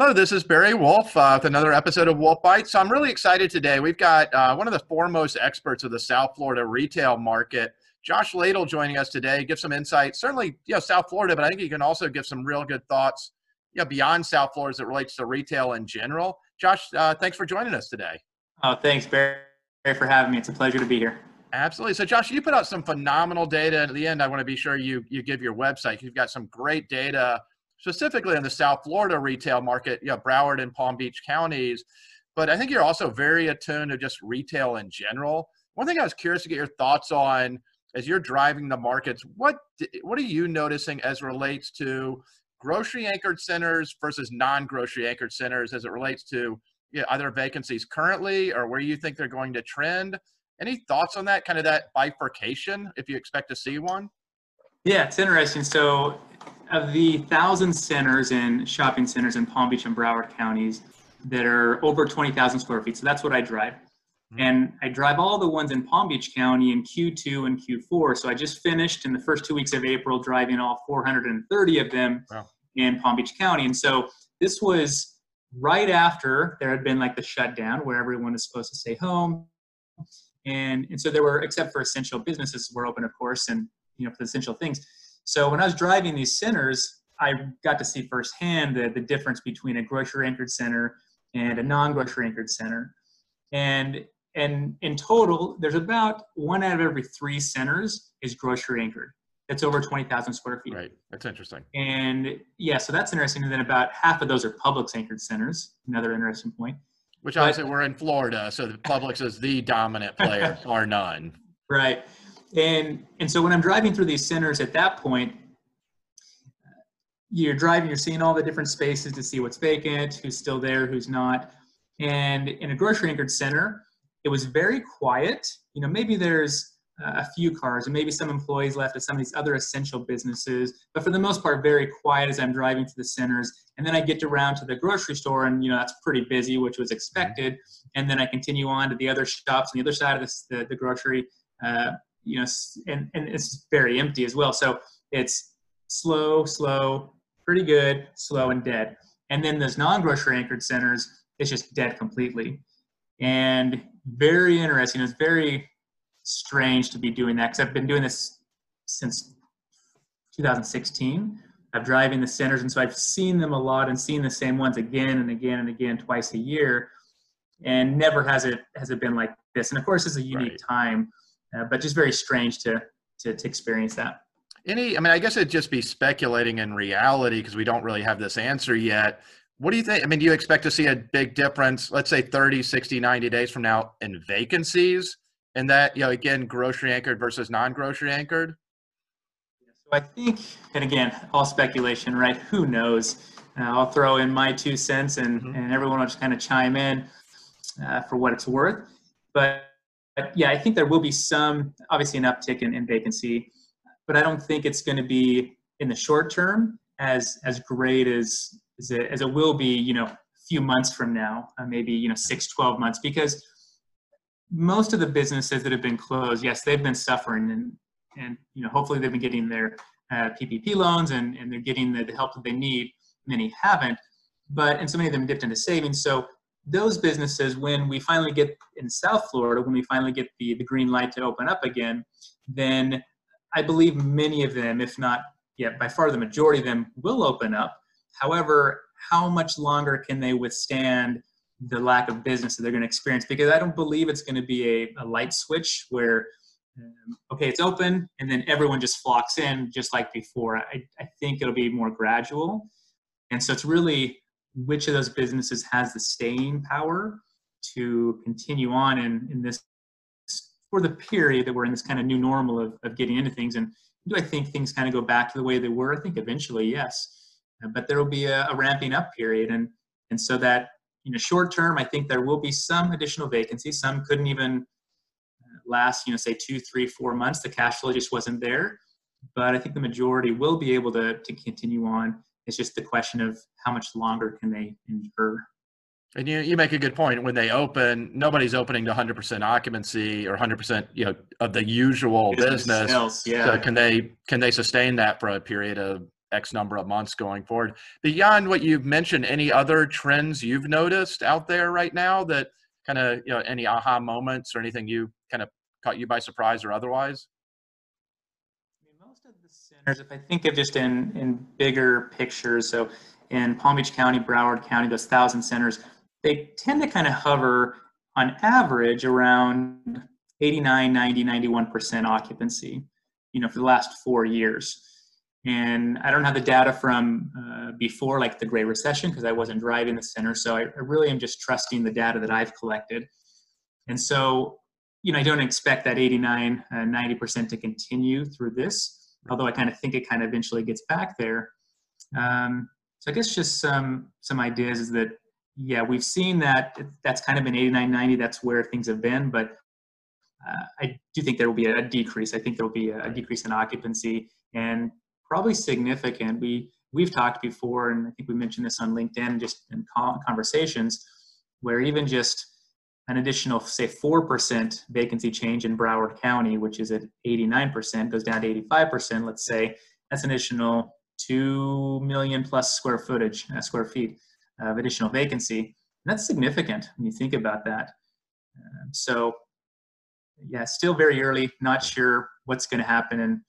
Hello, this is Barry Wolf uh, with another episode of Wolf Bites. So I'm really excited today. We've got uh, one of the foremost experts of the South Florida retail market, Josh Ladle, joining us today. Give some insight, certainly, you know, South Florida, but I think he can also give some real good thoughts, you know, beyond South Florida as it relates to retail in general. Josh, uh, thanks for joining us today. Oh, thanks, Barry, for having me. It's a pleasure to be here. Absolutely. So, Josh, you put out some phenomenal data. At the end, I want to be sure you you give your website. You've got some great data specifically in the South Florida retail market, you know, Broward and Palm Beach counties. But I think you're also very attuned to just retail in general. One thing I was curious to get your thoughts on as you're driving the markets, what what are you noticing as relates to grocery anchored centers versus non-grocery anchored centers as it relates to you know, either vacancies currently or where you think they're going to trend? Any thoughts on that kind of that bifurcation if you expect to see one? Yeah, it's interesting. So of the thousand centers and shopping centers in Palm Beach and Broward counties that are over 20,000 square feet. So that's what I drive. Mm-hmm. And I drive all the ones in Palm Beach County in Q2 and Q4. So I just finished in the first two weeks of April driving all 430 of them wow. in Palm Beach County. And so this was right after there had been like the shutdown where everyone was supposed to stay home. And, and so there were, except for essential businesses were open, of course, and you know, for the essential things so when I was driving these centers, I got to see firsthand the, the difference between a grocery anchored center and a non-grocery anchored center. And and in total, there's about one out of every three centers is grocery anchored. That's over 20,000 square feet. Right. That's interesting. And yeah, so that's interesting. And then about half of those are Publix anchored centers. Another interesting point. Which obviously we're in Florida, so the Publix is the dominant player, or none. Right. And and so when I'm driving through these centers at that point, you're driving, you're seeing all the different spaces to see what's vacant, who's still there, who's not. And in a grocery anchored center, it was very quiet. You know, maybe there's a few cars and maybe some employees left at some of these other essential businesses, but for the most part, very quiet as I'm driving to the centers. And then I get around to the grocery store and, you know, that's pretty busy, which was expected. And then I continue on to the other shops on the other side of the, the, the grocery uh, you know, and, and it's very empty as well. So it's slow, slow, pretty good, slow, and dead. And then those non-grocery anchored centers, it's just dead completely. And very interesting. It's very strange to be doing that because I've been doing this since 2016 of driving the centers, and so I've seen them a lot and seen the same ones again and again and again twice a year, and never has it has it been like this. And of course, it's a unique right. time uh, but just very strange to, to, to experience that. Any, I mean, I guess it'd just be speculating in reality because we don't really have this answer yet. What do you think? I mean, do you expect to see a big difference, let's say 30, 60, 90 days from now in vacancies? And that, you know, again, grocery anchored versus non grocery anchored? So I think, and again, all speculation, right? Who knows? Uh, I'll throw in my two cents and, mm-hmm. and everyone will just kind of chime in uh, for what it's worth. But yeah, I think there will be some, obviously, an uptick in, in vacancy, but I don't think it's going to be in the short term as as great as as it, as it will be, you know, a few months from now, uh, maybe you know six, 12 months, because most of the businesses that have been closed, yes, they've been suffering, and and you know, hopefully they've been getting their uh, PPP loans and and they're getting the, the help that they need. Many haven't, but and so many of them dipped into savings. So those businesses, when we finally get in South Florida, when we finally get the, the green light to open up again, then I believe many of them, if not yeah, by far the majority of them, will open up. However, how much longer can they withstand the lack of business that they're going to experience? Because I don't believe it's going to be a, a light switch where, um, okay, it's open and then everyone just flocks in just like before. I, I think it'll be more gradual. And so it's really which of those businesses has the staying power to continue on in, in this for the period that we're in this kind of new normal of, of getting into things? And do i think things kind of go back to the way they were? I think eventually yes. Uh, but there will be a, a ramping up period. And and so that you know short term i think there will be some additional vacancies. Some couldn't even uh, last you know say two three four months. The cash flow just wasn't there. But i think the majority will be able to, to continue on it's just the question of how much longer can they endure. And you, you make a good point. When they open, nobody's opening to 100% occupancy or 100% you know of the usual business. business. Yeah. So can they can they sustain that for a period of X number of months going forward. Beyond what you've mentioned, any other trends you've noticed out there right now that kind of, you know, any aha moments or anything you kind of caught you by surprise or otherwise? I mean, most of the centers, if I think of just in, in bigger pictures, so in Palm Beach County, Broward County, those thousand centers, they tend to kind of hover on average around 89, 90, 91% occupancy, you know, for the last four years. And I don't have the data from uh, before, like the Great Recession, because I wasn't driving the center. So I, I, really am just trusting the data that I've collected. And so, you know, I don't expect that 89, uh, 90% to continue through this, although I kind of think it kind of eventually gets back there. Um, so I guess just some some ideas is that yeah, we've seen that that's kind of been 89, 90. That's where things have been, but uh, I do think there will be a decrease. I think there will be a, decrease in occupancy and probably significant. We we've talked before, and I think we mentioned this on LinkedIn, just in conversations, where even just an additional, say, four percent vacancy change in Broward County, which is at 89 percent, goes down to 85 percent. Let's say that's an additional two million plus square footage, uh, square feet of additional vacancy. And that's significant when you think about that. Uh, so yeah, still very early. Not sure what's going to happen, and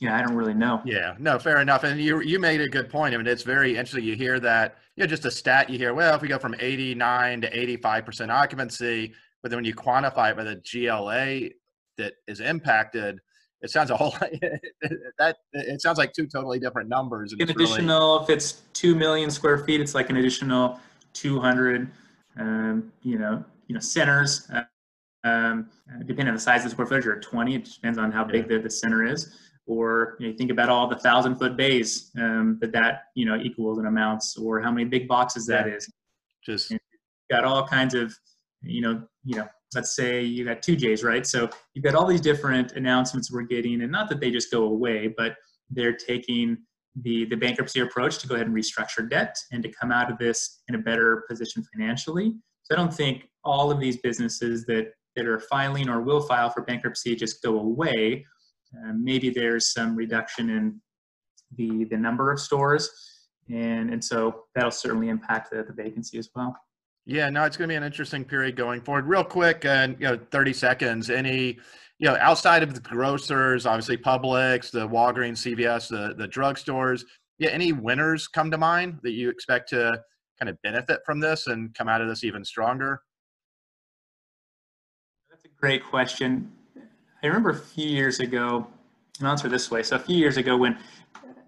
yeah, I don't really know. Yeah, no, fair enough. And you you made a good point. I mean, it's very interesting. You hear that, you know, just a stat you hear. Well, if we go from 89 to 85 percent occupancy, but then when you quantify it by the GLA that is impacted, it sounds a whole that it sounds like two totally different numbers. An additional, really, if it's two million square feet, it's like an additional 200, um, you know, you know, centers. Uh, um, depending on the size of the square footage, or 20. It depends on how big the, the center is. Or you, know, you think about all the thousand foot bays um, that that you know equals and amounts, or how many big boxes that yeah. is. Just got all kinds of you know you know let's say you got two J's, right? So you've got all these different announcements we're getting, and not that they just go away, but they're taking the the bankruptcy approach to go ahead and restructure debt and to come out of this in a better position financially. So I don't think all of these businesses that that are filing or will file for bankruptcy just go away. Uh, maybe there's some reduction in the, the number of stores. And, and so that'll certainly impact the, the vacancy as well. Yeah, no, it's going to be an interesting period going forward. Real quick, and you know, 30 seconds. Any, you know, outside of the grocers, obviously Publix, the Walgreens, CVS, the the drugstores. Yeah, any winners come to mind that you expect to kind of benefit from this and come out of this even stronger? That's a great question. I remember a few years ago, and I'll answer this way. So a few years ago, when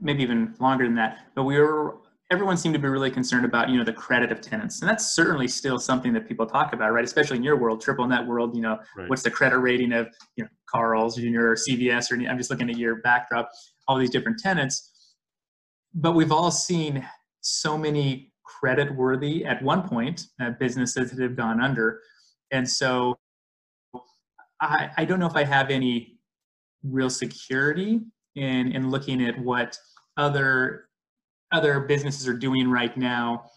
maybe even longer than that, but we were everyone seemed to be really concerned about you know the credit of tenants and that's certainly still something that people talk about right especially in your world triple net world you know right. what's the credit rating of you know carl's jr or cvs or i'm just looking at your backdrop all these different tenants but we've all seen so many credit worthy at one point uh, businesses that have gone under and so I, I don't know if I have any real security in in looking at what other other businesses are doing right now.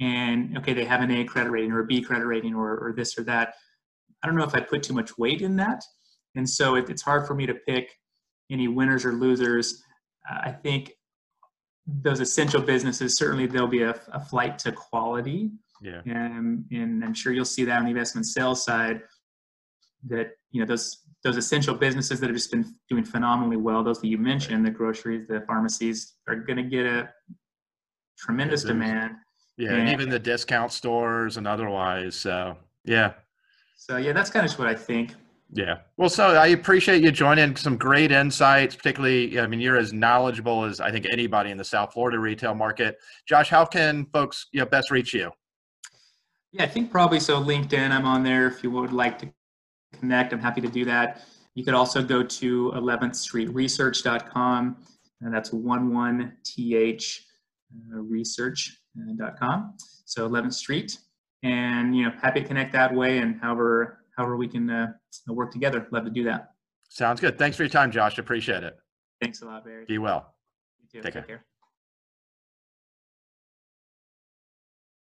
And okay they have an a credit rating or a b credit rating or, or this or that. I don't know if i put too much weight in that. And so it, it's hard for me to pick any winners or losers. Uh, i think those essential businesses certainly there'll be a, a flight to quality. Yeah. And, and i'm sure you'll see that on the investment sales side that you know those those essential businesses that have just been doing phenomenally well those that you mentioned the groceries the pharmacies are going to get a tremendous demand. Yeah and, and, even the discount stores and otherwise so yeah. So yeah that's kind of just what i think. Yeah. Well so i appreciate you joining. Some great insights particularly i mean you're as knowledgeable as i think anybody in the south florida retail market. Josh how can folks you know best reach you? Yeah i think probably so linkedin i'm on there if you would like to connect, I'm happy to do that. You could also go to 11th Street Research.com, and that's 11th uh, research.com. So 11th Street, and you know, happy to connect that way, and however however we can uh, work together, love to do that. Sounds good. Thanks for your time, Josh. Appreciate it. Thanks a lot, Barry. Be well. You too. Take, Take care. care.